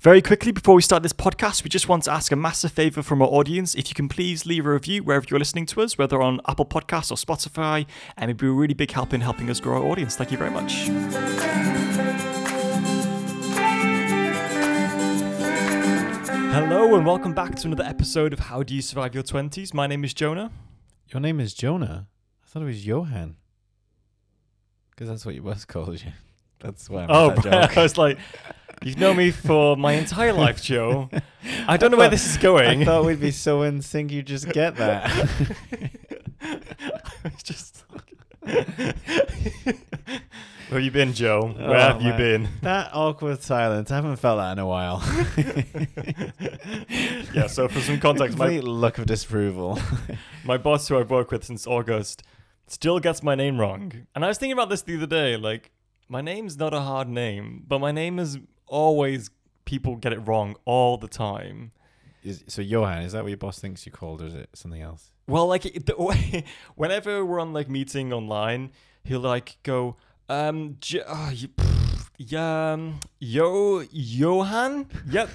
Very quickly, before we start this podcast, we just want to ask a massive favor from our audience. If you can please leave a review wherever you're listening to us, whether on Apple Podcasts or Spotify, and it'd be a really big help in helping us grow our audience. Thank you very much. Hello, and welcome back to another episode of How Do You Survive Your 20s? My name is Jonah. Your name is Jonah. I thought it was Johan. Because that's what your boss calls you. That's why I Oh, that joke. I was like, you've known me for my entire life, Joe. I don't know where this is going. I thought we'd be so in sync you just get that. it's just. Where have you been, Joe? Oh, where Oh, have you been? that awkward silence. I haven't felt that in a while. Yeah, so for some context, my, Complete look of disapproval. my boss, who I've worked with since August, still gets my name wrong. And I was thinking about this the other day. Like, my name's not a hard name, but my name is always. People get it wrong all the time. Is, so Johan, is that what your boss thinks you called, or is it something else? Well, like the way, whenever we're on like meeting online, he'll like go, um, J- oh, you, yeah, um, yo, Johan, yep,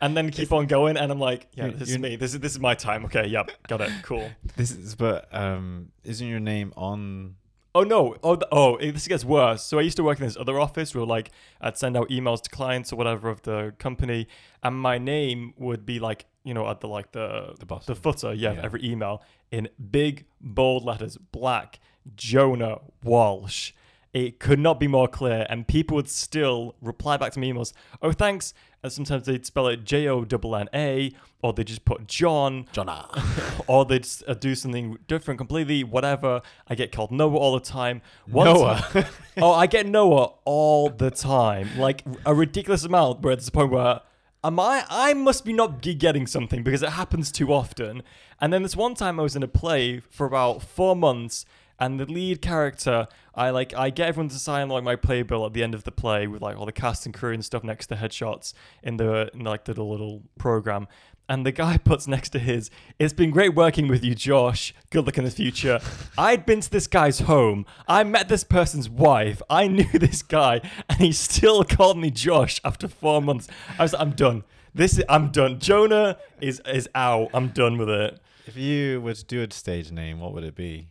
and then keep on going, and I'm like, yeah, this is me. This is this is my time. Okay, yep, got it, cool. This is, but um, isn't your name on? Oh no! Oh, th- oh, it- this gets worse. So I used to work in this other office where like I'd send out emails to clients or whatever of the company, and my name would be like you know at the like the The boss. the footer, yeah, Yeah. every email in big bold letters, black Jonah Walsh. It could not be more clear, and people would still reply back to me emails. Oh, thanks. And sometimes they'd spell it J O N A, or they just put John, Jonah. or they'd uh, do something different completely. Whatever. I get called Noah all the time. One Noah. time- oh, I get Noah all the time, like a ridiculous amount. Where there's a point where am I? I must be not getting something because it happens too often. And then this one time I was in a play for about four months, and the lead character, I like, I get everyone to sign like my playbill at the end of the play with like all the cast and crew and stuff next to headshots in the in like the little, little program. And the guy puts next to his, it's been great working with you, Josh. Good luck in the future. I'd been to this guy's home. I met this person's wife. I knew this guy, and he still called me Josh after four months. I was like, I'm done. This is, I'm done. Jonah is is out. I'm done with it. if you were to do a stage name, what would it be?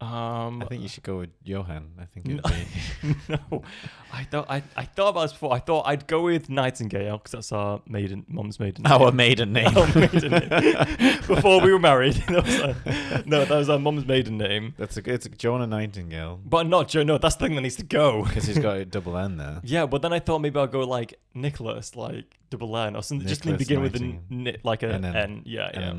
Um, I think you should go with Johan. I think No. it'd be. no, I thought I, I thought about this before. I thought I'd go with Nightingale because that's our maiden, mom's maiden. name. Our maiden name. Our maiden name. Before we were married, that was our- no, that was our mum's maiden name. That's a it's a Jonah Nightingale But not Joe. No, that's the thing that needs to go. because he's got a double N there. Yeah, but then I thought maybe I'll go like Nicholas, like double N or something. just Nicholas begin with a n- like a N. Yeah, yeah,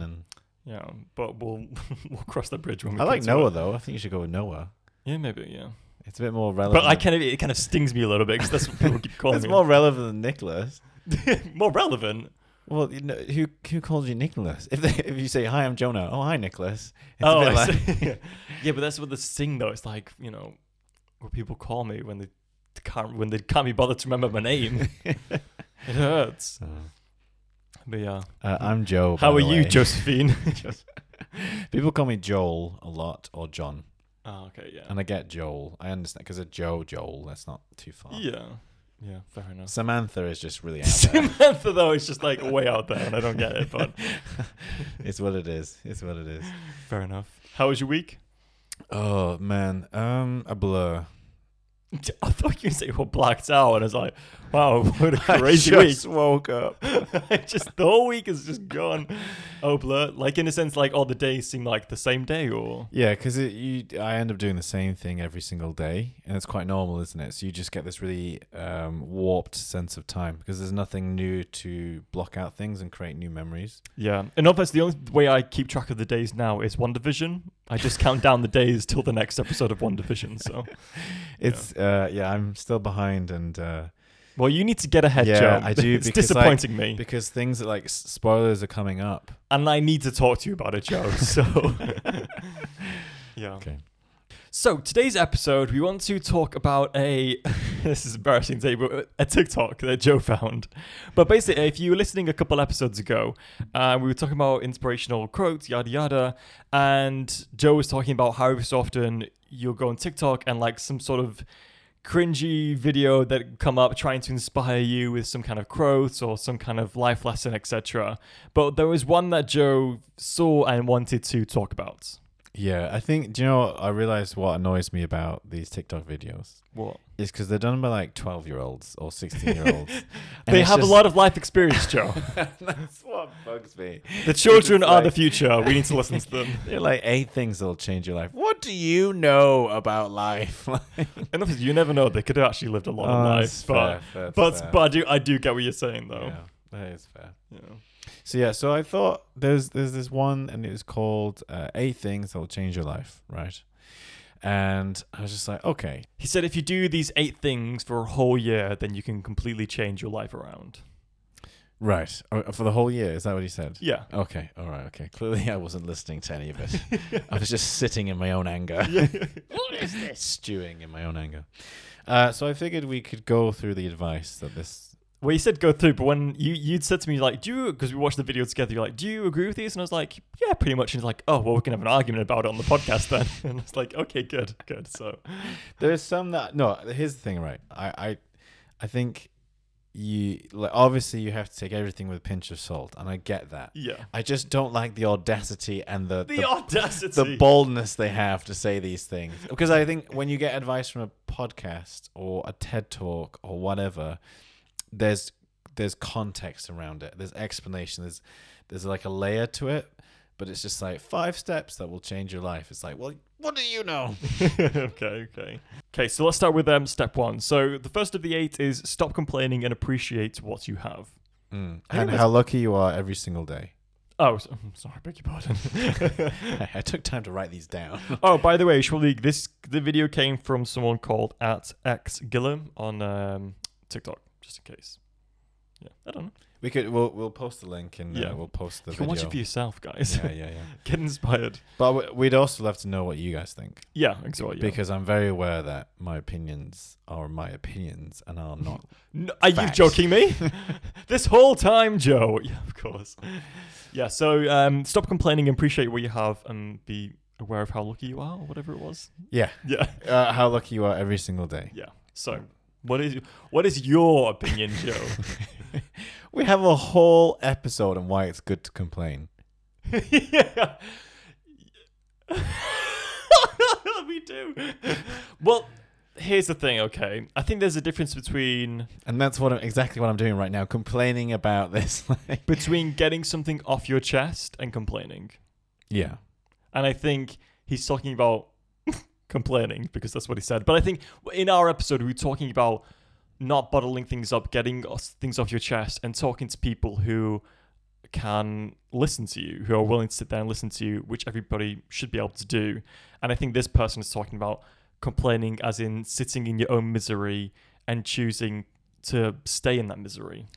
yeah. But we'll we'll cross that bridge when we. I like Noah it. though. I think you should go with Noah. Yeah, maybe. Yeah. It's a bit more relevant. But I kind of it kind of stings me a little bit because that's what people keep calling It's me. more relevant than Nicholas. more relevant. Well, you know, who who calls you Nicholas? If they, if you say hi, I'm Jonah. Oh, hi, Nicholas. It's oh, a bit I like, see. yeah, but that's what the sting though. It's like you know, what people call me when they can't when they can't be bothered to remember my name. it hurts. Uh, But yeah, uh, I'm Joe. how are you. Josephine? People call me Joel a lot or John, oh, okay, yeah, and I get Joel. I understand because of Joe Joel. That's not too far. yeah, yeah. Fair enough. Samantha is just really out there. Samantha though is just like way out there, and I don't get it. But it's what it is. It's what it is. fair enough. How was your week? Oh man, um, a blur. I thought you said you were blacked out, and I was like, "Wow, what a crazy week!" just woke up. I just the whole week is just gone. Oh, blur. Like in a sense, like all the days seem like the same day, or Yeah, because you, I end up doing the same thing every single day, and it's quite normal, isn't it? So you just get this really um, warped sense of time because there's nothing new to block out things and create new memories. yeah. And obviously, the only way I keep track of the days now is WandaVision. I just count down the days till the next episode of WandaVision. So, It's uh, yeah, I'm still behind, and uh, well, you need to get ahead, Yeah, Joe. I do, It's because, like, disappointing me, because things that, like spoilers are coming up. and I need to talk to you about it, Joe. So, yeah. Okay. So today's episode, we want to talk about a. this is embarrassing to say, but a TikTok that Joe found. But basically, if you were listening a couple episodes ago, uh, we were talking about inspirational quotes, yada yada, and Joe was talking about how so often you'll go on TikTok and like some sort of cringy video that come up trying to inspire you with some kind of quote or some kind of life lesson, etc. But there was one that Joe saw and wanted to talk about. Yeah, I think. Do you know? What? I realized what annoys me about these TikTok videos What? Is because they're done by like twelve-year-olds or sixteen-year-olds. They have a lot of life experience, Joe. That's what bugs me. the children just are the future. We need to listen to them. They're like eight things that'll change your life. What do you know about life? And obviously, you never know. They could have actually lived a long Oh, life. But, fair, but, fair. but I do, I do get what you're saying, though. yeah, that is fair. Yeah. So yeah, so I thought there's there's this one and it's called uh, eight things that will change your life, right? And I was just like, okay, He said if you do these eight things for a whole year, then you can completely change your life around. right, Oh, for the whole year. Is that what he said? Yeah. Okay, all right, okay. Clearly, I wasn't listening to any of it. I was just sitting in my own anger, what is this? stewing in my own anger. Uh, so I figured we could go through the advice that this. Well, you said go through, but when you you'd said to me like, "Do you?" Because we watched the video together. You're like, "Do you agree with these?" And I was like, "Yeah, pretty much." And he's like, "Oh, well, we can have an argument about it on the podcast then." And it's like, "Okay, good, good." So, There's some that no. Here's the thing, right? I I, I think you like obviously you have to take everything with a pinch of salt, and I get that. yeah, I just don't like the audacity and the the, the, audacity. the boldness they have to say these things. Because I think when you get advice from a podcast or a TED talk or whatever, there's there's context around it. There's explanation. There's there's like a layer to it. But it's just like five steps that will change your life. It's like, well, what do you know? okay, okay. Okay, so let's start with um, step one. So the first of the eight is stop complaining and appreciate what you have. Mm. And how lucky you are every single day. Oh, so, I'm sorry, beg your pardon. I, I took time to write these down. oh, by the way, surely this the video came from someone called at X Gillum on um, TikTok, just in case. Yeah, I don't know. We could we'll we'll post the link and Yeah. uh, we'll post the you can video. watch it for yourself, guys. yeah, yeah, yeah. Get inspired. But w- we'd also love to know what you guys think. Yeah, exactly. Yeah. because I'm very aware that my opinions are my opinions and are not. No, are you joking me? this whole time, Joe. Yeah, of course. Yeah, so um, stop complaining and appreciate what you have and be aware of how lucky you are, or whatever it was. yeah, Yeah, uh, how lucky you are every single day. yeah. So, what is what is your opinion, Joe? We have a whole episode on why it's good to complain. yeah. we do. Well, here's the thing, okay? I think there's a difference between And that's what I'm, exactly what I'm doing right now, complaining about this. like- between getting something off your chest and complaining. yeah, And I think he's talking about complaining because that's what he said. But I think in our episode, we were talking about not bottling things up, getting things off your chest, and talking to people who can listen to you, who are willing to sit there and listen to you, which everybody should be able to do. And I think this person is talking about complaining as in sitting in your own misery and choosing to stay in that misery.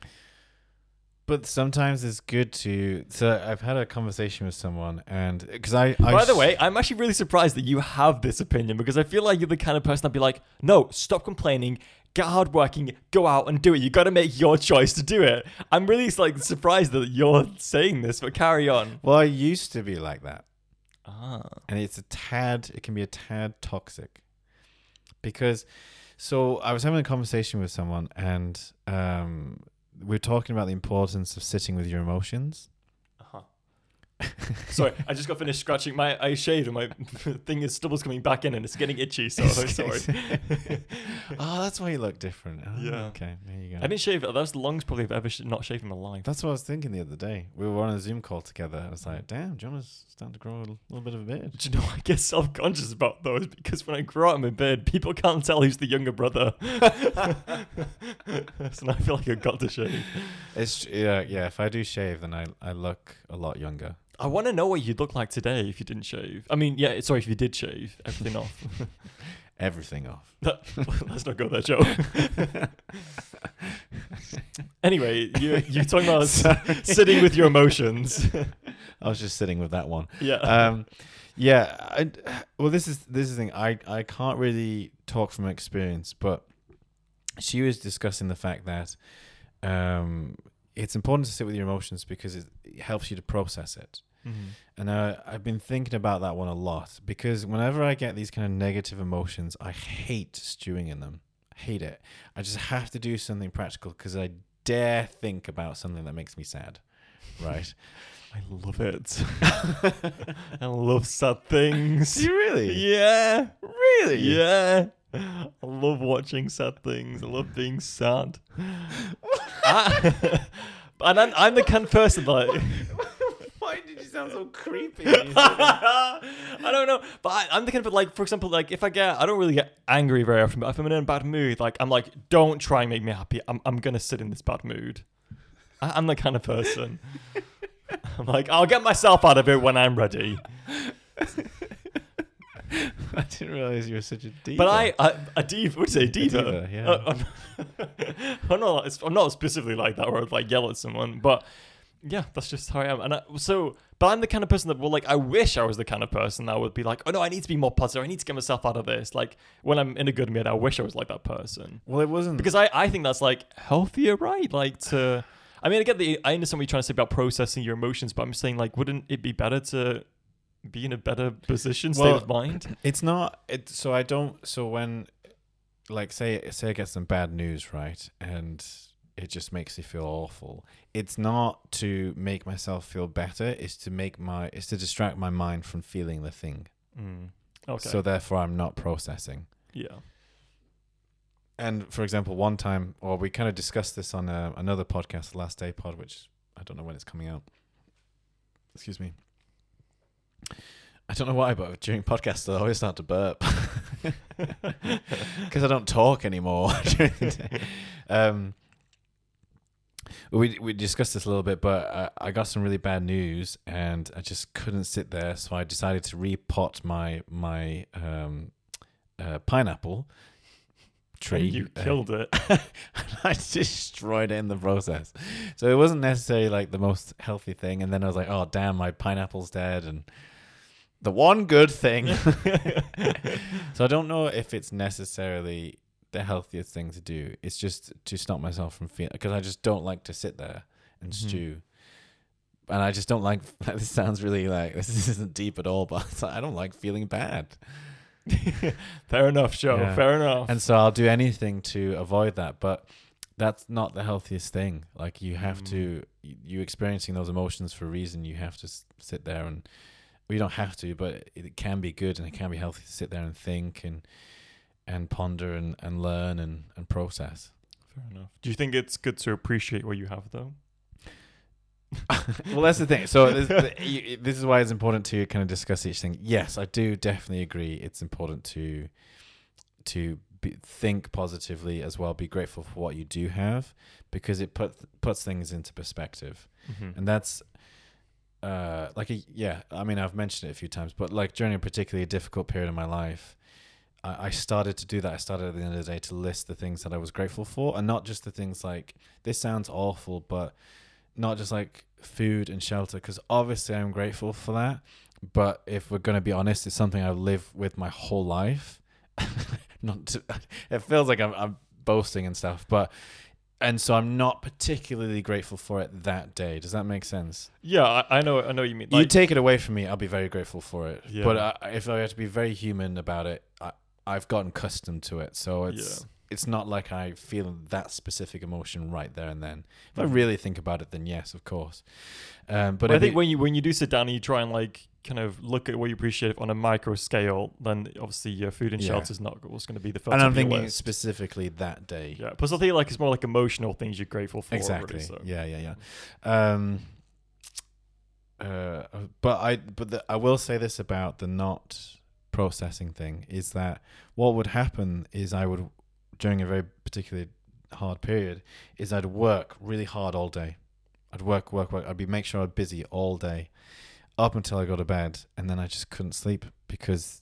But sometimes it's good to. So I've had a conversation with someone, and because I, I By the way, I'm actually really surprised that you have this opinion because I feel like you're the kind of person that'd be like, no, stop complaining, get hardworking, go out and do it. You got to make your choice to do it. I'm really like surprised that you're saying this, but carry on. well, I used to be like that. Ah, and it's a tad it can be a tad toxic because so i was having a conversation with someone and um we are talking about the importance of sitting with your emotions. Sorry, I just got finished scratching my. I shaved and my thing is stubble's coming back in and it's getting itchy. So I'm sorry. oh that's why you look different oh, Yeah. okay there you go I didn't shave. That was the longest probably I've ever sh- not shaved in my life. that's what i was thinking the other day we were on a zoom call together i was like damn john's starting to grow a little bit of a beard Do you know, I get self conscious about those because when I grow out my beard, people can't tell who's the younger brother. so now I feel like I've got to shave. it's yeah yeah if i do shave then i i look a lot younger I want to know what you'd look like today if you didn't shave. I mean, yeah, sorry, if you did shave everything off. everything off That- Let's not go there, Joe. anyway, you you talking about sitting with your emotions. i was just sitting with that one yeah. um, yeah. I, well, this is this is the thing. I I can't really talk from experience, but she was discussing the fact that um, it's important to sit with your emotions because it, it helps you to process it. Mhm. And uh, I've been thinking about that one a lot because whenever I get these kind of negative emotions, I hate stewing in them. hate it. I just have to do something practical because I dare think about something that makes me sad. Right? I love it. I love sad things. Do you really? Yeah. Really? Yeah. I love watching sad things. I love being sad. I- ah. and I'm, I'm the kind of person like. Why did you sound so creepy? I don't know, but I, I'm the kind of like, for example, like if I get, I don't really get angry very often, but if I'm in a bad mood, like I'm like, don't try and make me happy. I'm, I'm gonna sit in this bad mood. I, I'm the kind of person. I'm like, I'll get myself out of it when I'm ready. I didn't realize you were such a diva. But I, I a diva, would you say diva? diva, yeah. Uh, I'm, I'm not, I'm not specifically like that, where I'd like yell at someone, but yeah, that's just how I am. And I, so, but I'm the kind of person that will like, I wish I was the kind of person that would be like, oh no, I need to be more positive. I need to get myself out of this. Like when I'm in a good mood, I wish I was like that person well, it wasn't because I, I think that's like healthier, right? Like to, I mean, I get the, I understand what you're trying to say about processing your emotions, but I'm saying like, wouldn't it be better to be in a better position, state Well, of mind? It's not. It so I don't. So when, like, say say I get some bad news, right, and it just makes me feel awful. It's not to make myself feel better. It's to make my. It's to distract my mind from feeling the thing. Mm. Okay. So therefore, I'm not processing. yeah. And for example, one time, or we kind of discussed this on uh another podcast, Last Day Pod, which I don't know when it's coming out. Excuse me. I don't know why, but during podcasts, I always start to burp because I don't talk anymore during the day. Um, we we discussed this a little bit, but I, I got some really bad news, and I just couldn't sit there, so I decided to repot my my um, uh, pineapple tree. And you uh, killed it. I destroyed it in the process. So it wasn't necessarily like the most healthy thing. And then I was like, oh, damn, my pineapple's dead. And the one good thing. so I don't know if it's necessarily the healthiest thing to do. It's just to stop myself from feeling, because I just don't like to sit there and Mhm. stew. And I just don't like, this sounds really like, this isn't deep at all, but like, I don't like feeling bad. fair enough, Joe. Yeah. Fair enough. And so I'll do anything to avoid that. But that's not the healthiest thing. Like you have Mm. to, you you experiencing those emotions for a reason. You have to s- sit there and, well, you don't have to, but it, can be good and it can be healthy to sit there and think and and ponder and, and learn and, and process. fair enough. Do you think it's good to appreciate what you have, though? well, that's the thing. So this, you- this is why it's important to kind of discuss each thing. Yes, I do definitely agree. It's important to to be, think positively as well. Be grateful for what you do have because it put puts things into perspective, Mm-hmm. and that's uh like a, yeah. I mean, I've mentioned it a few times, but like during a particularly difficult period in my life. I I started to do that. I started at the end of the day to list the things that I was grateful for, and not just the things like this sounds awful, but not just like food and shelter because obviously i'm grateful for that but if we're to be honest it's something i've lived with my whole life not to, it feels like I'm, I'm boasting and stuff but and so i'm not particularly grateful for it that day does that make sense Yeah, I, I know. I know what you mean. you Like, take it away from me i'll be very grateful for it Yeah. but I, if i had to be very human about it I, i've gotten accustomed to it so it's Yeah. It's not like I feel that specific emotion right there and then. If I Mhm. really think about it, then yes, of course. Um, but I think it- when you when you do sit down and you try and like kind of look at what you appreciate on a micro scale, then obviously your food and Yeah. shelter is not what's going to be the first. and I'm thinking list. specifically that day. Yeah. Plus, I think like it's more like emotional things you're grateful for. exactly. Really, so. Yeah, yeah, yeah. Um, uh, but I but the, I will say this about the not processing thing is that what would happen is I would during a very particularly hard period is I'd work really hard all day. I'd work, work, work. I'd be make sure I'm busy all day up until I go to bed, and then I just couldn't sleep because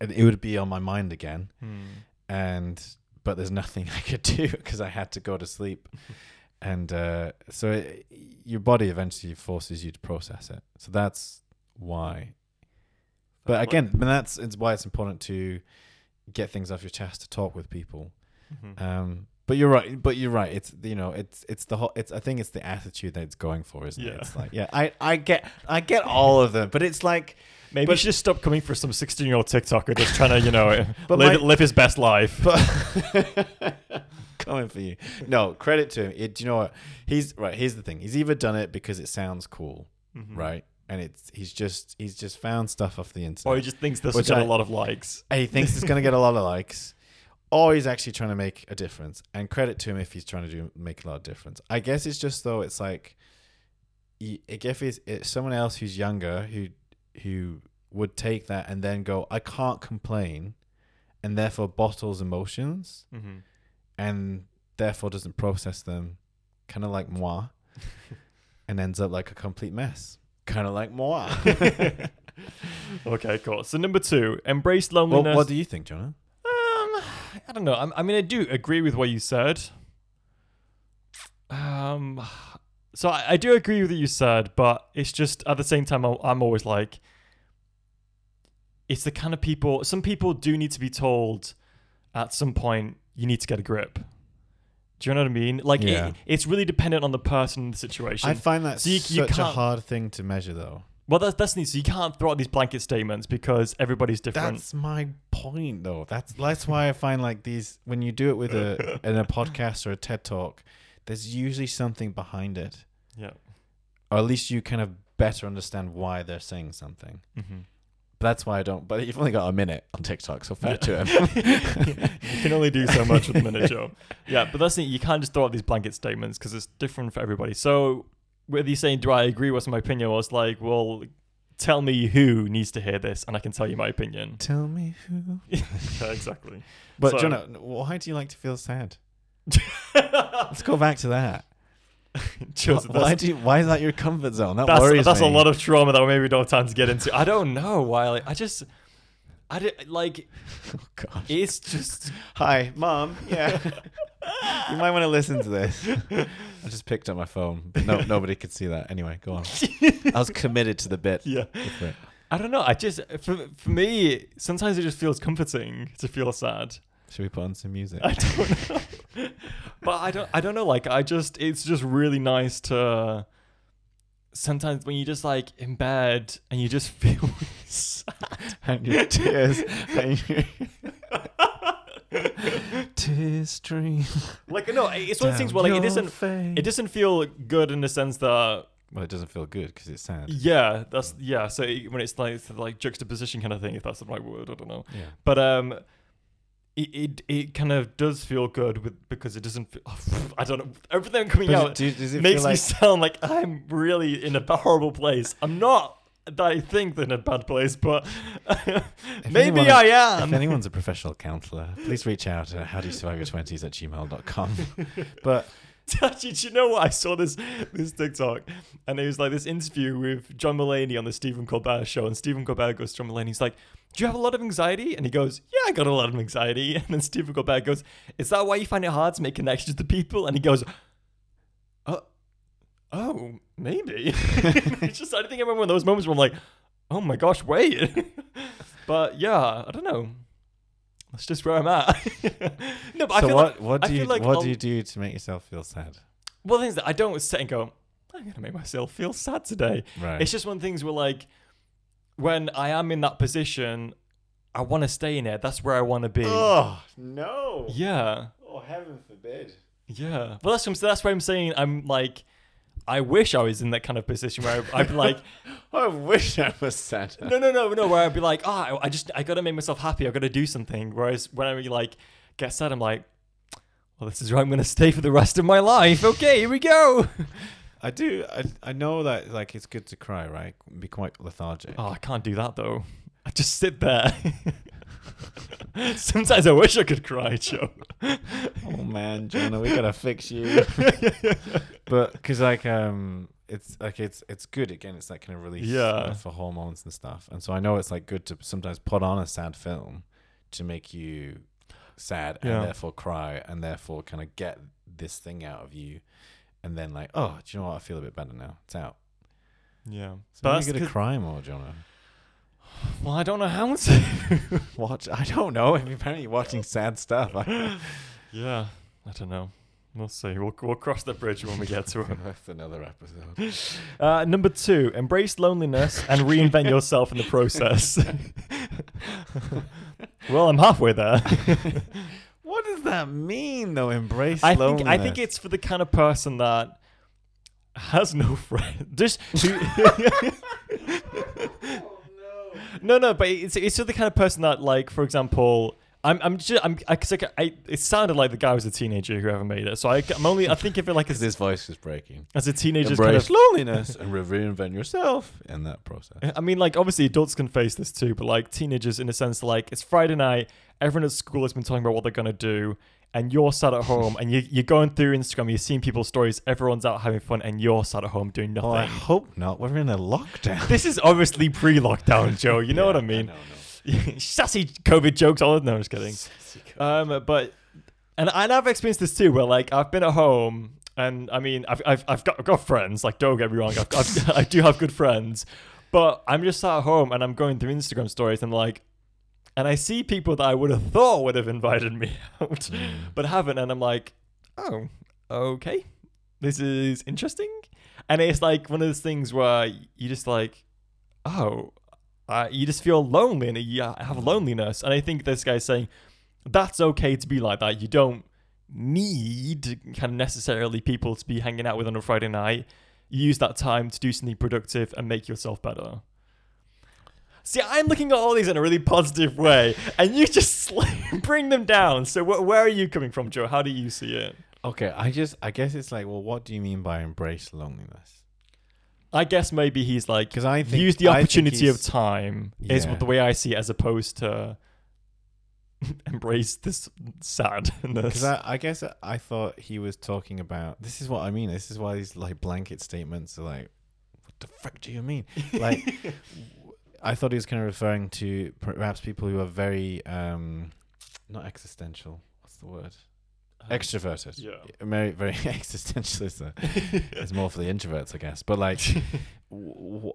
it, would be on my mind again. Hmm. And but there's nothing I could do because I had to go to sleep, and uh, so it, your body eventually forces you to process it. So that's why. But again, but that's it's why it's important to get things off your chest to talk with people. Mhm. Um, but you're right. But you're right. It's you know, it's it's the whole. It's I think it's the attitude that it's going for, isn't it? Yeah. It's like yeah, I I get I get all of them, but it's like Maybe But- he should just stop coming for some 16 year old TikToker just trying to, you know, live, my- live his best life. But coming for you. No, credit to him. It, do you know what? He's right. Here's the thing. He's either done it because it sounds cool, Mhm. right? And it's he's just he's just found stuff off the internet. Or he just thinks this will get I- a lot of likes. He thinks it's going to get a lot of likes, or he's actually trying to make a difference. And credit to him if he's trying to do make a lot of difference. I guess it's just though it's like, if it's, it's someone else who's younger who who would take that and then go, I can't complain, and therefore bottles emotions Mm-hmm. and therefore doesn't process them, kind of like moi, and ends up like a complete mess, kind of like moi. okay, cool. So number two, embrace well, loneliness. what do you think, Jonah? Um, I don't know. I, I mean, I do agree with what you said. Um, so I, I do agree with what you said, but it's just at the same time, I'm, I'm always like, it's the kind of people. Some people do need to be told at some point you need to get a grip. Do you know what I mean? Like, it- it's really dependent on the person and the situation. I find that So you- you such a hard thing to measure, though. well, that's that's neat. So you can't throw out these blanket statements because everybody's different. That's my point, though. That's that's why I find like these when you do it with a in a podcast or a TED talk, there's usually something behind it, yeah. or at least you kind of better understand why they're saying something. Mm-hmm. But that's why I don't. But you've only got a minute on TikTok, so fair to him. you can only do so much with a minute show. Yeah, but that's the you can't just throw out these blanket statements because it's different for everybody. So whether you're saying do I agree what's my opinion I was like, well, tell me who needs to hear this and I can tell you my opinion. Tell me who. yeah, exactly. But So- Jonah, why do you like to feel sad? Let's go back to that. Why do you, why is that your comfort zone? That that's, worries that's me. a lot of trauma that we maybe don't have time to get into. I don't know why. Like, I just, I did, like, Oh, gosh. it's just. Hi, mom. Yeah. you might want to listen to this. I just picked up my phone, but no, nobody could see that. Anyway, go on. I was committed to the bit. Yeah. Go for it. I don't know. I just, for, for me, sometimes it just feels comforting to feel sad. Should we put on some music? I don't know. But I don't I don't know like I just it's just really nice to sometimes when you're just like in bed and you just feel sad. and your tears. And your tears stream. Like no, it's one of those things where like it doesn't face. it doesn't feel good in the sense that Well, it doesn't feel good because it's sad. yeah, that's yeah, so it- when it's like it's like juxtaposition kind of thing if that's the right word, I don't know. Yeah. But um it, it, it kind of does feel good with because it doesn't feel, I don't know everything coming But out do- makes me like sound like I'm really in a horrible place. I'm not. that I think in a bad place, but maybe anyone- I am. If anyone's a professional counselor, please reach out at how do you survive your 20s at gmail.com. but Do you know what? I saw this this TikTok, and it was like this interview with John Mulaney on the Stephen Colbert show, and Stephen Colbert goes to John Mulaney, he's like, "Do you have a lot of anxiety?" And he goes, "Yeah, I got a lot of anxiety." And then Stephen Colbert goes, "Is that why you find it hard to make connections to people?" And he goes, "Oh, oh, maybe." it's just I think I remember one of those moments where I'm like, "Oh my gosh, wait." but yeah, I don't know. That's just where I'm at. no, but I so feel what, like what I do feel you like what I'll- do you do to make yourself feel sad? well, the thing is that I don't sit and go, I'm going to make myself feel sad today. Right. It's just one of the things where, like, when I am in that position, I want to stay in it. That's where I want to be. oh no! Yeah. Oh heaven forbid! Yeah. Well, that's, what I'm, that's why I'm saying I'm like, I wish I was in that kind of position where I, I'd be like, I wish I was sad. no, no, no, no, where I'd be like, oh, I, I just, I got to make myself happy. I got to do something. Whereas when I like get sad, I'm like, well, this is where I'm to stay for the rest of my life. Okay, here we go. I do. I I know that like it's good to cry, right? Be quite lethargic. Oh, I can't do that though. I just sit there. Sometimes I wish I could cry, Joe. Oh man, Jonah, we gotta fix you. but because like um, it's like it's it's good again. It's like kind of release Yeah. for hormones and stuff. And so I know it's like good to sometimes put on a sad film to make you sad Yeah. and therefore cry and therefore kind of get this thing out of you. And then like, oh, do you know what? I feel a bit better now. It's out. Yeah, So but maybe that's you gotta 'cause- cry more, Jonah. Well, I don't know how to. Watch. I don't know. I mean, apparently you're watching sad stuff. Yeah, I don't know. We'll see. We'll, we'll cross the bridge when we get to it. That's another episode. Uh, number two, embrace loneliness and reinvent yourself in the process. well, I'm halfway there. What does that mean, though? Embrace I think. I think it's for the kind of person that has no friends. Just who, no, no, but it's it's for the kind of person that, like, for example. I'm, I'm just, I'm, I, cause like, I, it sounded like the guy was a teenager who ever made it. So I, I'm only, I think of it like as, this voice is breaking. as a teenager. kind of, loneliness and reinvent yourself in that process. I mean, like, obviously adults can face this too, but like teenagers, in a sense, like it's Friday night, everyone at school has been talking about what they're gonna do, and you're sat at home and you, you're going through Instagram, you're seeing people's stories, everyone's out having fun, and you're sat at home doing nothing. Oh, I hope not. We're in a lockdown. this is obviously pre-lockdown, Joe. You know Yeah, what I mean? know, know. Sassy COVID jokes. All no, I'm just kidding. Um, but and and I've experienced this too, where like I've been at home, and I mean I've I've, I've got I've got friends. Like don't get me wrong, I've, I've, I do have good friends, but I'm just sat at home and I'm going through Instagram stories and like, and I see people that I would have thought would have invited me out, Mm. but haven't, and I'm like, oh, okay, this is interesting, and it's like one of those things where you just like, oh, uh, you just feel lonely and you have loneliness. And I think this guy's saying that's okay to be like that. You don't need kind of necessarily people to be hanging out with on a Friday night. You use that time to do something productive and make yourself better. See, I'm looking at all these in a really positive way, and you just bring them down. So, wh- where are you coming from, Joe? How do you see it? Okay, I just I guess it's like, well, what do you mean by embrace loneliness? I guess maybe he's like Because I think use the opportunity of time is Yeah. the way I see it, as opposed to embrace this sadness. Because I, I guess I thought he was talking about. This is what I mean. This is why these like blanket statements are like, what the frick do you mean? Like, I thought he was kind of referring to perhaps people who are very, um, not existential. What's the word? Extroverted. yeah. Very, very existentialist. uh, It's more for the introverts, I guess. But like, w- w-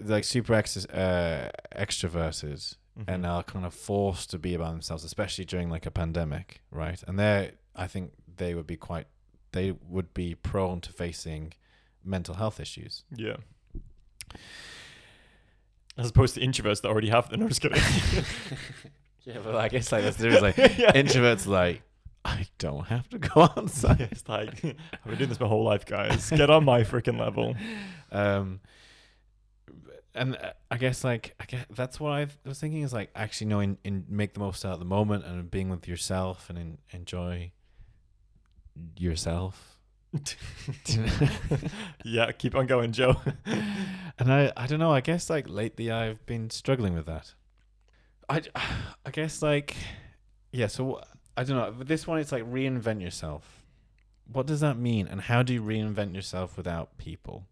like super ex- uh, extroverted and are kind of forced to be by themselves, especially during like a pandemic, right? And they, I think they would be quite, they would be prone to facing mental health issues. yeah. As opposed to introverts that already have them. No, I'm just kidding. Yeah, but I guess like that's the difference. Like Yeah. introverts, like I don't have to go outside. it's like I've been doing this my whole life, guys. Get on my freaking level. Um, and uh, I guess like I guess that's what I was thinking is like actually knowing and make the most out of the moment and being with yourself and en- enjoy yourself. yeah, keep on going, Joe. and I I don't know. I guess like lately I've been struggling with that. I I guess like yeah. So I don't know. With this one, it's like reinvent yourself. What does that mean? And how do you reinvent yourself without people?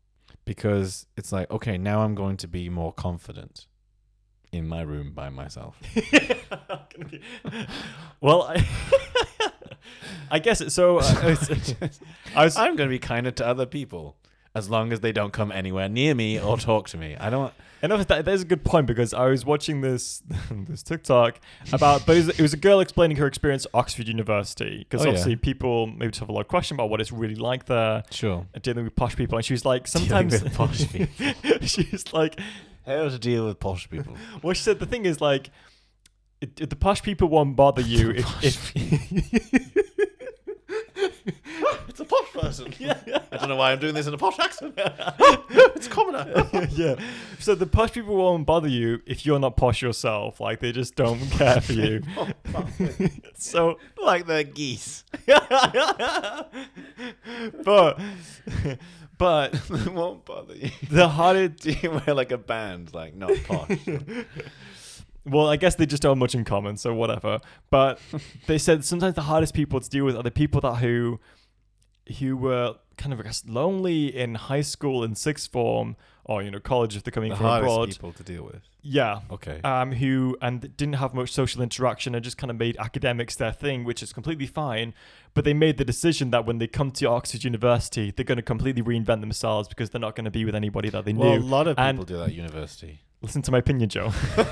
Because it's like okay, now I'm going to be more confident in my room by myself. well, I, I guess it. So uh, it's- I was I'm going to be kinder to other people as long as they don't come anywhere near me or talk to me. I don't. Of that. That's a good point because I was watching this this TikTok about, but it was, it was a girl explaining her experience at Oxford University because Oh, yeah. obviously people maybe have a lot of question about what it's really like there, Sure. dealing with posh people, and she was like, sometimes with posh people. she's like, How to deal with posh people? well, she said the thing is like, it, it- the posh people won't bother you if, if It's a posh person. I don't know why I'm doing this in a posh accent. it's a commoner. yeah. So the posh people won't bother you if you're not posh yourself. Like they just don't care for you. Oh, so, like the geese. but, but they won't bother you. the hardest. Do you wear like a band, like not posh? Well, I guess they just don't have much in common, so whatever. But they said sometimes the hardest people to deal with are the people that who, who were kind of I guess lonely in high school in sixth form or you know college if they're coming the from hardest abroad. people to deal with. Yeah. Okay. um, who and didn't have much social interaction and just kind of made academics their thing, which is completely fine. But they made the decision that when they come to Oxford University, they're going to completely reinvent themselves because they're not going to be with anybody that they well, a lot of people and- do that at university. Listen to my opinion, Joe.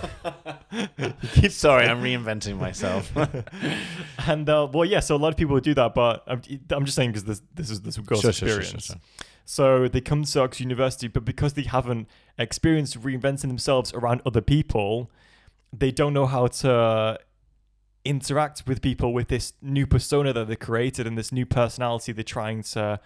Keep- Sorry, I'm reinventing myself. and uh, well, yeah. So a lot of people would do that, but I'm, I'm just saying because this this is this girl's sure, experience. sure, sure. So they come to Oxford University, but because they haven't experienced reinventing themselves around other people, they don't know how to interact with people with this new persona that they created and this new personality they're trying to,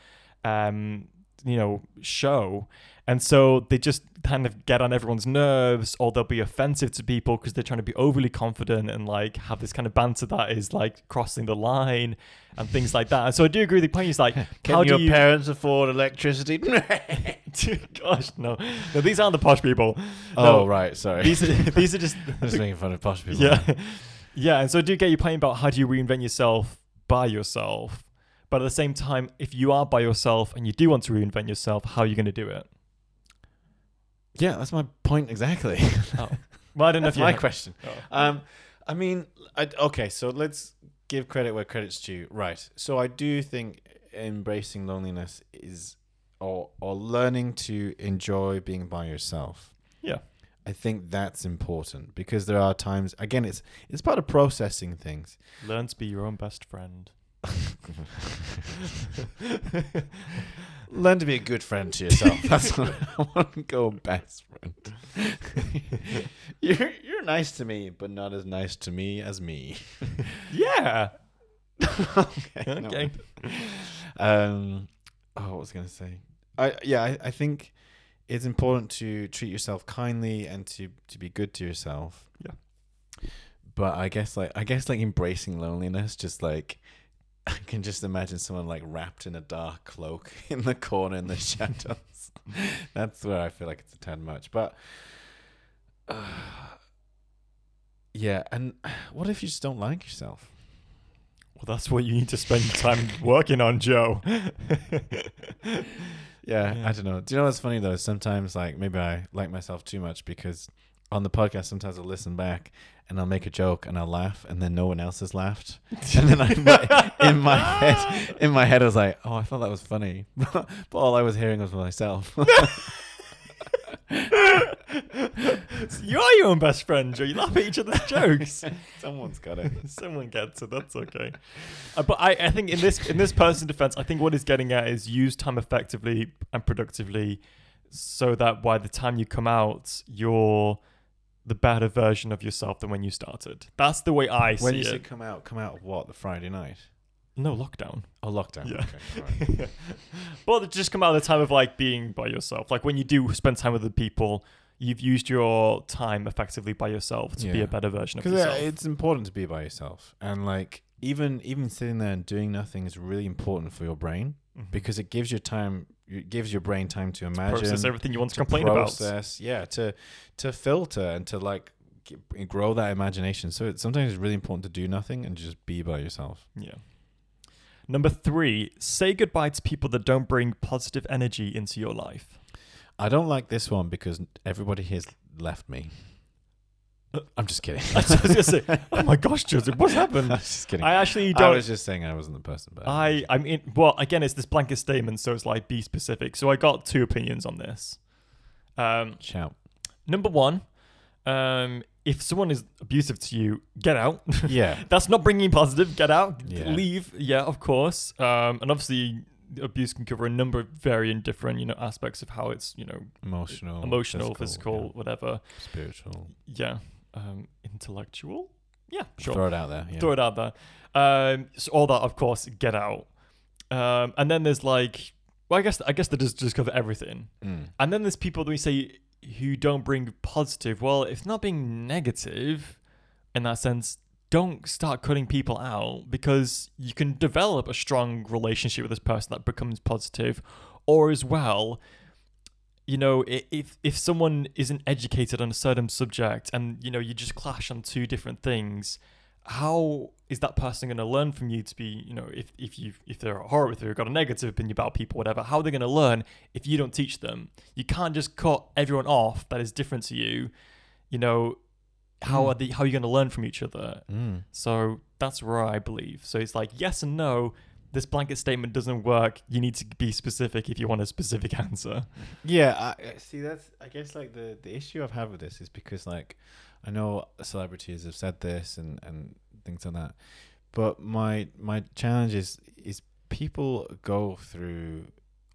um, you know, show. And so they just kind of get on everyone's nerves, or they'll be offensive to people because they're trying to be overly confident and like have this kind of banter that is like crossing the line and things like that. And so I do agree with the point. Is like, Can how your do you? parents afford electricity? Gosh, no, no, these aren't the posh people. oh, right. Sorry. These are, these are just I'm just making fun of posh people. yeah, yeah. And so I do get your point about how do you reinvent yourself by yourself, but at the same time, if you are by yourself and you do want to reinvent yourself, how are you going to do it? Yeah, that's my point exactly. Oh, well, I don't know if you. my question. Oh. Um, I mean, I, okay, so let's give credit where credit's due. Right. So I do think embracing loneliness is, or or learning to enjoy being by yourself. Yeah. I think that's important because there are times. Again, it's it's part of processing things. Learn to be your own best friend. Learn to be a good friend to yourself. That's what I want to go best friend. you're you're nice to me, but not as nice to me as me. Yeah. okay. no. Okay. Um. Oh, what was I gonna say? I yeah. I, I think it's important to treat yourself kindly and to to be good to yourself. Yeah. But I guess like I guess like embracing loneliness, just like I can just imagine someone like wrapped in a dark cloak in the corner in the shadows. That's where I feel like it's a tad much. But uh, yeah, and what if you just don't like yourself? Well, that's what you need to spend time working on, Joe. Yeah, Yeah. I don't know. Do you know what's funny though? Sometimes like maybe I like myself too much because on the podcast sometimes I'll listen back and I'll make a joke and I'll laugh and then no one else has laughed. And then I in my head in my head I was like, Oh, I thought that was funny. but all I was hearing was myself. you are your own best friend, Joe. You laugh at each other's jokes. Someone's got it. Someone gets it. That's okay. Uh, but I, I think in this in this person's defense, I think what he's getting at is use time effectively and productively, so that by the time you come out, you're the better version of yourself than when you started. That's the way I When see you say it. come out, come out of what? The Friday night? No lockdown. Oh lockdown. Yeah. Okay. right. but just come out of the time of like being by yourself. Like when you do spend time with other people, you've used your time effectively by yourself to be a better version of yourself. Because it's important to be by yourself, and like even even sitting there and doing nothing is really important for your brain Mhm. because it gives your time, it gives your brain time to imagine, process everything you want to, to complain about. process, yeah, to to filter and to like g- grow that imagination. So it's sometimes it's really important to do nothing and just be by yourself. Yeah. Number three, say goodbye to people that don't bring positive energy into your life. I don't like this one because everybody here's left me. I'm just kidding. I was gonna say, oh my gosh, Joseph, what's I'm happened? just kidding. I actually don't. I was just saying I wasn't the person, but I, I mean, well, again, it's this blanket statement, so it's like be specific. So I got two opinions on this. Um, shout. number one, um, if someone is abusive to you, get out. Yeah, That's not bringing positive. Get out. Yeah. Leave. Yeah, of course. Um, and obviously, abuse can cover a number of varying different, you know, aspects of how it's, you know, emotional, emotional, physical, yeah, whatever. spiritual. Yeah. Um, intellectual. Yeah, sure. Throw it out there. Yeah. Throw it out there. Um, so all that, of course, get out. Um, and then there's like, well, I guess I guess they just just cover everything. Mm. And then there's people that we say who don't bring positive. Well, if not being negative, in that sense, don't start cutting people out because you can develop a strong relationship with this person that becomes positive, or as well. You know, if if someone isn't educated on a certain subject and you know you just clash on two different things, how is that person going to learn from you to be you know if if you if they're a horror if they've got a negative opinion about people whatever how are they going to learn if you don't teach them you can't just cut everyone off that is different to you you know how Mm. are the how are you going to learn from each other Mm. so that's where i believe so it's like yes and no this blanket statement doesn't work. You need to be specific if you want a specific answer. Yeah, I, see that's I guess like the the issue I've had with this is because like I know celebrities have said this and and things like that, but my my challenge is is people go through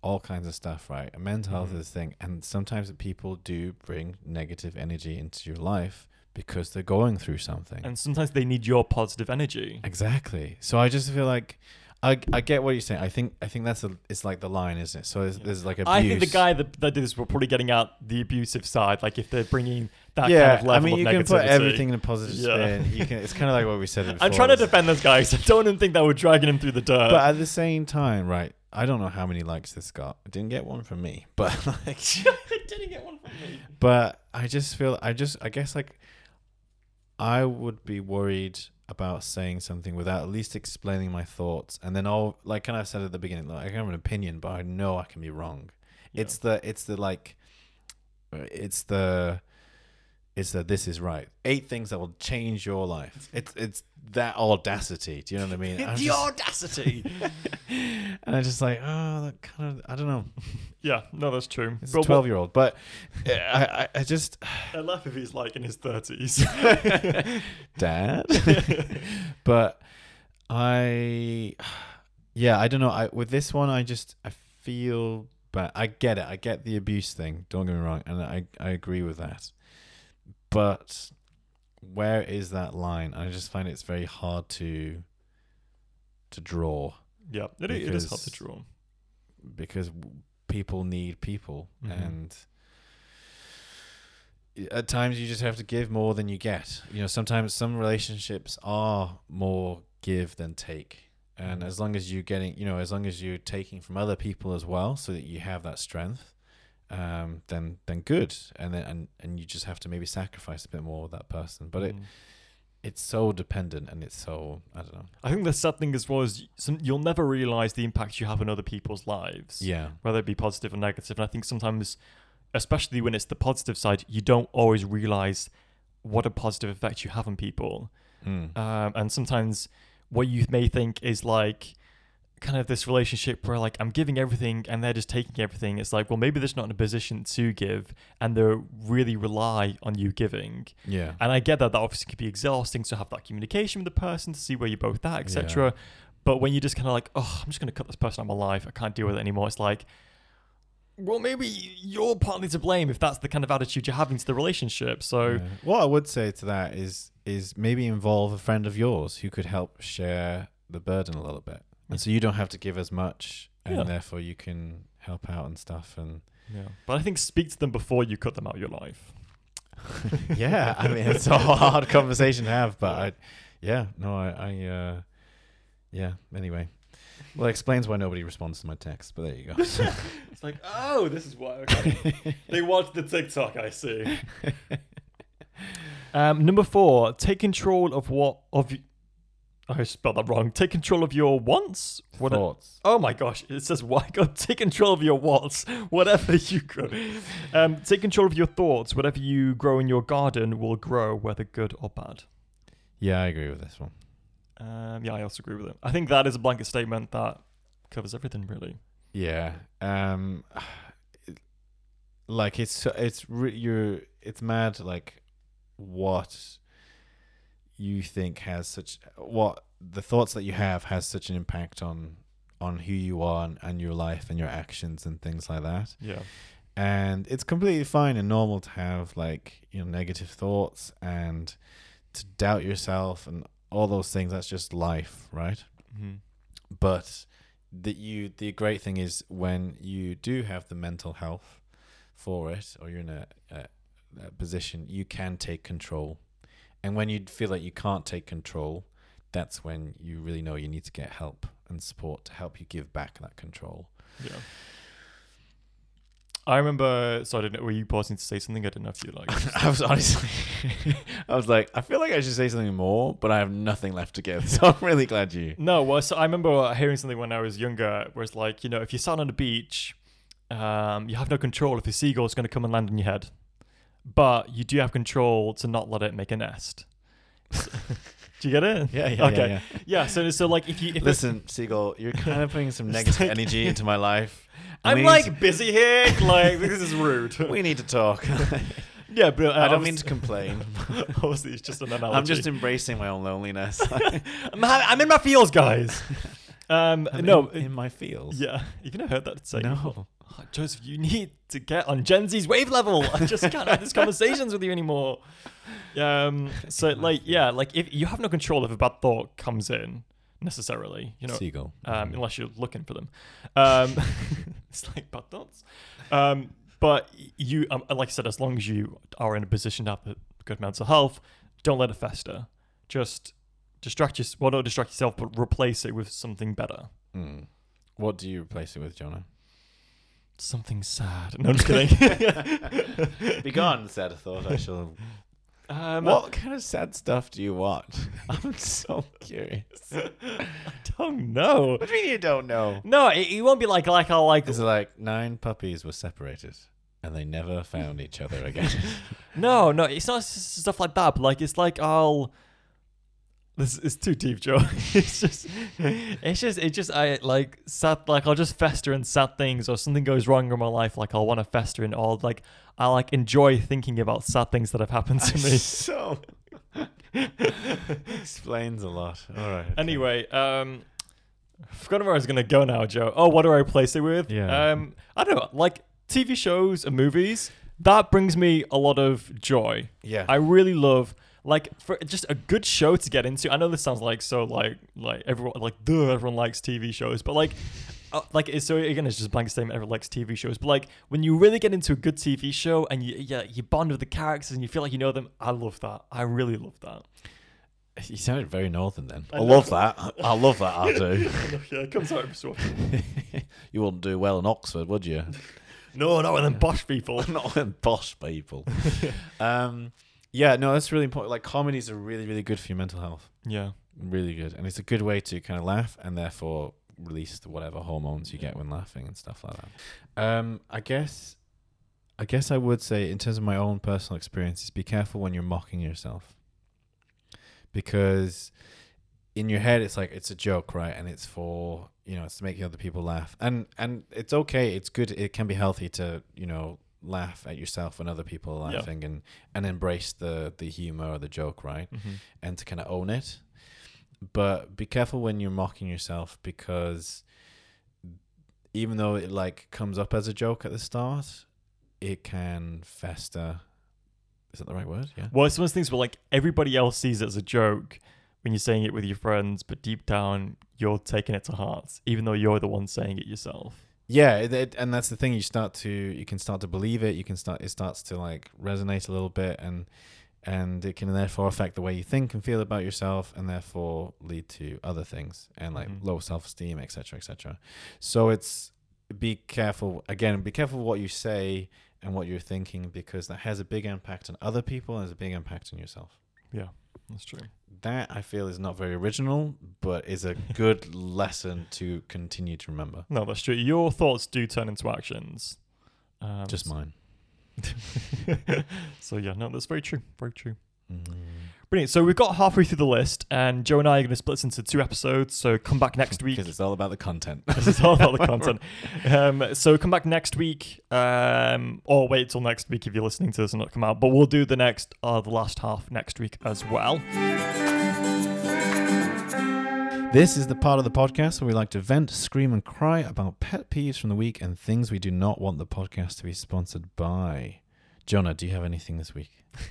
all kinds of stuff, right? And mental health Mhm. is a thing, and sometimes people do bring negative energy into your life because they're going through something. And sometimes they need your positive energy. Exactly. So I just feel like I, I get what you're saying. I think I think that's a it's like the line, isn't it? So there's, there's like abuse. I think the guy that, that did this were probably getting out the abusive side. Like if they're bringing that yeah, kind of level I mean you can put everything in a positive Yeah. spin. You can. It's kind of like what we said. Before. I'm trying to defend this guy because I don't even think that we're dragging him through the dirt. But at the same time, right? I don't know how many likes this got. It didn't get one from me, but like, I didn't get one from me. but I just feel I just I guess like I would be worried about saying something without at least explaining my thoughts, and then I'll like kind of said at the beginning, like I have an opinion, but I know I can be wrong. It's the it's the like uh, it's the it's the this is right. Eight things that will change your life. It's it's that audacity. Do you know what I mean? The just- audacity. and I'm just like, oh, that kind of I don't know. yeah, no, that's true. It's But a twelve year old, but I, I I just I laugh if he's like in his thirties. dad. but I, yeah, I don't know. I with this one, I just I feel, but I get it. I get the abuse thing. Don't get me wrong, and I I agree with that. But where is that line? I just find it's very hard to to draw yeah, it, it is hard to draw. because people need people Mhm. and at times you just have to give more than you get you know sometimes some relationships are more give than take and as long as you're getting you know as long as you're taking from other people as well so that you have that strength um then then good and then and, and you just have to maybe sacrifice a bit more with that person but it Mm. it's so dependent and it's so i don't know I think the sad thing as well is some, you'll never realize the impact you have on other people's lives. yeah whether it be positive or negative. And I think sometimes, especially when it's the positive side, you don't always realize what a positive effect you have on people. Mm. Um, and sometimes what you may think is like kind of this relationship where like I'm giving everything and they're just taking everything. It's like, well, maybe they're not in a position to give and they really rely on you giving. yeah And I get that that obviously could be exhausting to have that communication with the person to see where you're both at, etc. But when you just kind of like, oh, I'm just going to cut this person out of my life. I can't deal with it anymore. It's like, well, maybe you're partly to blame if that's the kind of attitude you're having to the relationship. So, Yeah. what I would say to that is is maybe involve a friend of yours who could help share the burden a little bit, and so you don't have to give as much, and Yeah. therefore you can help out and stuff. And yeah. But I think speak to them before you cut them out of your life. yeah, I mean it's a hard conversation to have, but I, yeah, no, I, I uh, yeah. Anyway, well, it explains why nobody responds to my text. But there you go. It's like, oh, this is why. Okay. they watch the TikTok, I see. um, number four, take control of what of. I spelled that wrong. Take control of your wants. What? Thoughts? Oh my gosh! It says, "Why God take control of your wants? Whatever you grow, um, take control of your thoughts. Whatever you grow in your garden will grow, whether good or bad." Yeah, I agree with this one. Um, yeah, I also agree with it. I think that is a blanket statement that covers everything, really. Yeah. Um like it's it's re- you're it's mad like what you think has such what the thoughts that you have has such an impact on on who you are and, and your life and your actions and things like that. Yeah. And it's completely fine and normal to have like, you know, negative thoughts and to doubt yourself and all those things. That's just life, right? hmm but that you the great thing is when you do have the mental health for it or you're in a, a, a position you can take control and when you feel like you can't take control that's when you really know you need to get help and support to help you give back that control Yeah. I remember. So I didn't. Were you pausing to say something? I didn't know if you like. i was honestly i was like i feel like i should say something more but i have nothing left to give so i'm really glad you No, well, so I remember hearing something when I was younger, where it's like, you know, if you're sat on the beach, um, you have no control if a seagull's going to come and land on your head, but you do have control to not let it make a nest. do you get it? Yeah, yeah, okay. yeah, Yeah. So, so like, if you if Listen, Seagull, you're kind of putting some negative like- energy into my life. I'm like busy here. Like this is rude. we need to talk. yeah, but uh, I don't mean to complain. Obviously, it's just an analogy. I'm just embracing my own loneliness. I'm, I'm in my feels, guys. Um, I'm no, in, in my feels. yeah, you've never heard that say before. No. Oh, Joseph, you need to get on Gen Z's wave level. I just can't have these conversations with you anymore. Um, so like, yeah, like if you have no control if a bad thought comes in necessarily, you know, Seagull. um, unless you're looking for them. Um, it's like bad thoughts. Um, but you, um, like I said, as long as you are in a position to have a good mental health, don't let it fester. Just distract yourself. Well, don't distract yourself, but replace it with something better. Mm. What do you replace it with, Jonah? Something sad. No, I'm just kidding. Be gone, said thought I shall. um, What kind of sad stuff do you watch? I'm so curious. I don't know. What do you mean you don't know? No, it, it won't be like like I'll like. This is it like nine puppies were separated and they never found each other again? No, no, it's not stuff like that. But like, it's like I'll. This is too deep, Joe. it's just, it's just, it just, I like sad. Like I'll just fester in sad things, or something goes wrong in my life. Like I'll want to fester in all. Like I like enjoy thinking about sad things that have happened to me. so explains a lot. All right. okay. Anyway, um, I forgot where I was gonna go now, Joe. Oh, what do I replace it with? Yeah. Um, I don't know, like TV shows and movies. That brings me a lot of joy. yeah. I really love like for just a good show to get into. I know this sounds like so like like everyone like duh everyone likes TV shows, but like uh, like so again it's just a blank statement everyone likes TV shows. But like when you really get into a good TV show and you yeah you bond with the characters and you feel like you know them, I love that. I really love that. you sounded very northern then. I I, love that. I love that. I do. yeah, it comes out every so you wouldn't do well in Oxford, would you? No, not with them bosh people. Not with boss people. um, yeah, no, that's really important. Like comedies are really, really good for your mental health. Yeah. Really good, and it's a good way to kind of laugh and therefore release the whatever hormones you get when laughing and stuff like that. Um, I guess, I guess I would say in terms of my own personal experiences, be careful when you're mocking yourself, because in your head it's like it's a joke, right? And it's for you know it's to make other people laugh, and and it's okay. It's good. It can be healthy to you know laugh at yourself when other people are Yeah. laughing and and embrace the the humor or the joke, right? Mm-hmm. and to kind of own it. But be careful when you're mocking yourself because even though it like comes up as a joke at the start, it can fester. Is that the right word? Yeah. Well, it's one of those things where like everybody else sees it as a joke when you're saying it with your friends, but deep down you're taking it to heart, even though you're the one saying it yourself. Yeah, it, it- and that's the thing. You start to you can start to believe it. You can start it starts to like resonate a little bit, and and it can therefore affect the way you think and feel about yourself, and therefore lead to other things and like Mhm. low self esteem, etc., etc. So it's be careful again. Be careful what you say and what you're thinking because that has a big impact on other people and has a big impact on yourself. Yeah, that's true. That I feel is not very original, but is a good lesson to continue to remember. No, that's true. Your thoughts do turn into actions. Um, Just mine. so yeah, no, that's very true. Very true. Mm. Brilliant. So we've got halfway through the list, and Joe and I are going to split this into two episodes. So come back next week. because it's all about the content. this is all about the content. Um, so come back next week, um, or wait till next week if you're listening to this and not come out. But we'll do the next, uh, the last half next week as well. This is the part of the podcast where we like to vent, scream, and cry about pet peeves from the week and things we do not want the podcast to be sponsored by. Jonah, do you have anything this week?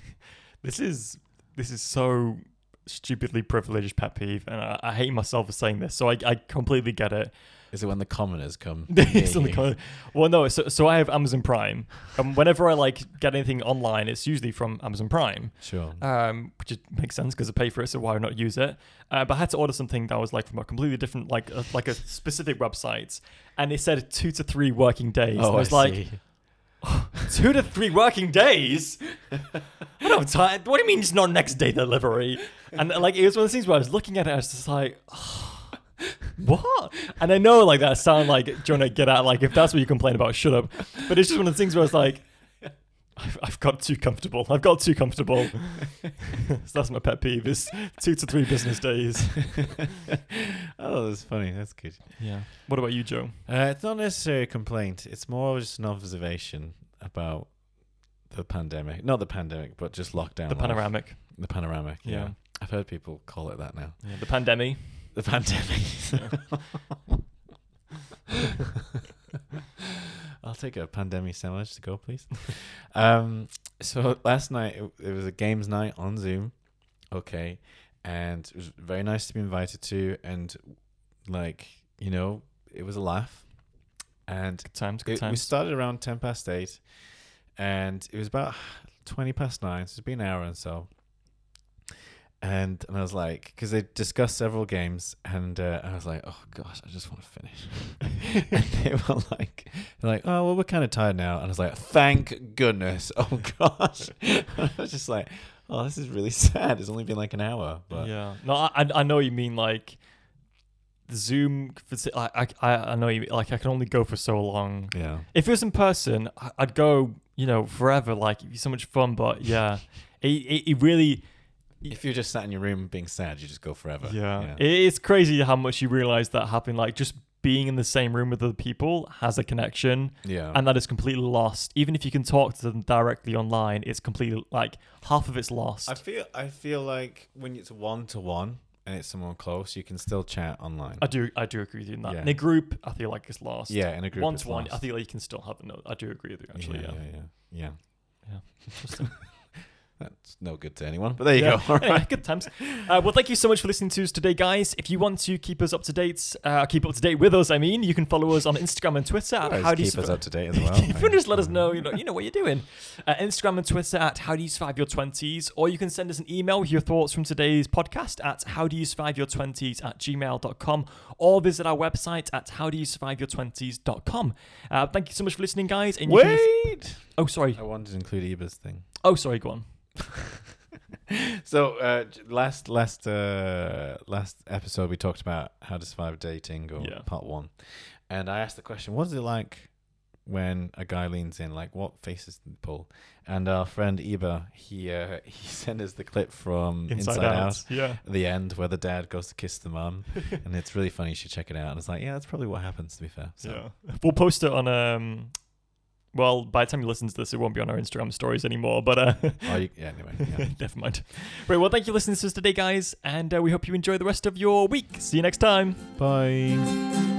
This is this is so stupidly privileged pet peeve, and I, I hate myself for saying this. So I, I completely get it. Is it when the commoners come? It's the near well, no. So, so I have Amazon Prime, and whenever I like get anything online, it's usually from Amazon Prime, Sure. um, which makes sense because I pay for it, so why not use it? Uh, but I had to order something that was like from a completely different, like a, like a specific website, and it said two to three working days. oh, and I was like, two to three working days. I don't have time. What do you mean it's not next day delivery? And uh, like it was one of those things where I was looking at it, I was just like, what? And I know like that sound like Jonah, get out. Like if that's what you complain about, shut up. But it's just one of the things where I was like, I've, I've got too comfortable. I've got too comfortable. so that's my pet peeve. Is two to three business days. oh, that's funny. That's good. Yeah. What about you, Joe? Uh, it's not necessarily a complaint. It's more just an observation about the pandemic. Not the pandemic, but just lockdown. The life. panoramic. The panoramic. Yeah. Yeah. I've heard people call it that now. Yeah, the pandemic. The pandemic. I'll take a pandemic sandwich to go, please. um, so last night it, it was a games night on Zoom. Okay, and it was very nice to be invited to, and like you know, it was a laugh. And Good times. Good it, we started around ten past eight, and it was about twenty past nine. So it's been an hour and so. And and I was like, because they discussed several games, and uh, I was like, oh gosh, I just want to finish. and they were like, they're like, oh well, we're kind of tired now, and I was like, thank goodness, oh gosh. I was just like, oh, this is really sad. It's only been like an hour, but yeah. No, I I know you mean like Zoom. I I I know you mean, like I can only go for so long. yeah. If it was in person, I'd go. You know, forever. Like it'd be so much fun. But yeah, it it, it really. If you're just sat in your room being sad, you just go forever. Yeah. It's crazy how much you realize that happened, Like just being in the same room with other people has a connection, yeah. and that is completely lost. Even if you can talk to them directly online, it's completely like half of it's lost. I feel I feel like when it's one to one and it's someone close, you can still chat online. I do, I do agree with you in that. Yeah. In a group, I feel like it's lost. yeah, in a group. one to one, I feel like you can still have a note. I do agree with you actually. yeah, Yeah, yeah, yeah, yeah. Interesting. That's no good to anyone, but there you Yeah. go. All right. Anyway, good times. Uh, well, thank you so much for listening to us today, guys. If you want to keep us up to date, uh, keep up to date with us, I mean, you can follow us on Instagram and Twitter at Always How Do You keep us up to date as well. if you want to just let us know, you know, you know what you're doing. Uh, Instagram and Twitter at How Do You Survive Your Twenties, or you can send us an email with your thoughts from today's podcast at How Do You Survive Your Twenties at gmail.com, or visit our website at How Do You Survive Your Twenties.com. Uh, thank you so much for listening, guys. And you can- Wait. oh, sorry. I wanted to include Eba's thing. Oh, sorry. Go on. So uh, last last uh, last episode we talked about how to survive dating or Yeah. part one, and I asked the question, "What is it like when a guy leans in? Like what faces pull?" And our friend Eba, he uh, he sent us the clip from Inside, Out. Yeah. the end where the dad goes to kiss the mum, and it's really funny. You should check it out. And it's like, yeah, that's probably what happens. To be fair, so. Yeah. We'll post it on um well, by the time you listen to this, it won't be on our Instagram stories anymore, but uh Oh, you, yeah. Anyway, yeah. never mind. Right, well, thank you for listening to us today, guys, and uh, we hope you enjoy the rest of your week. See you next time. bye.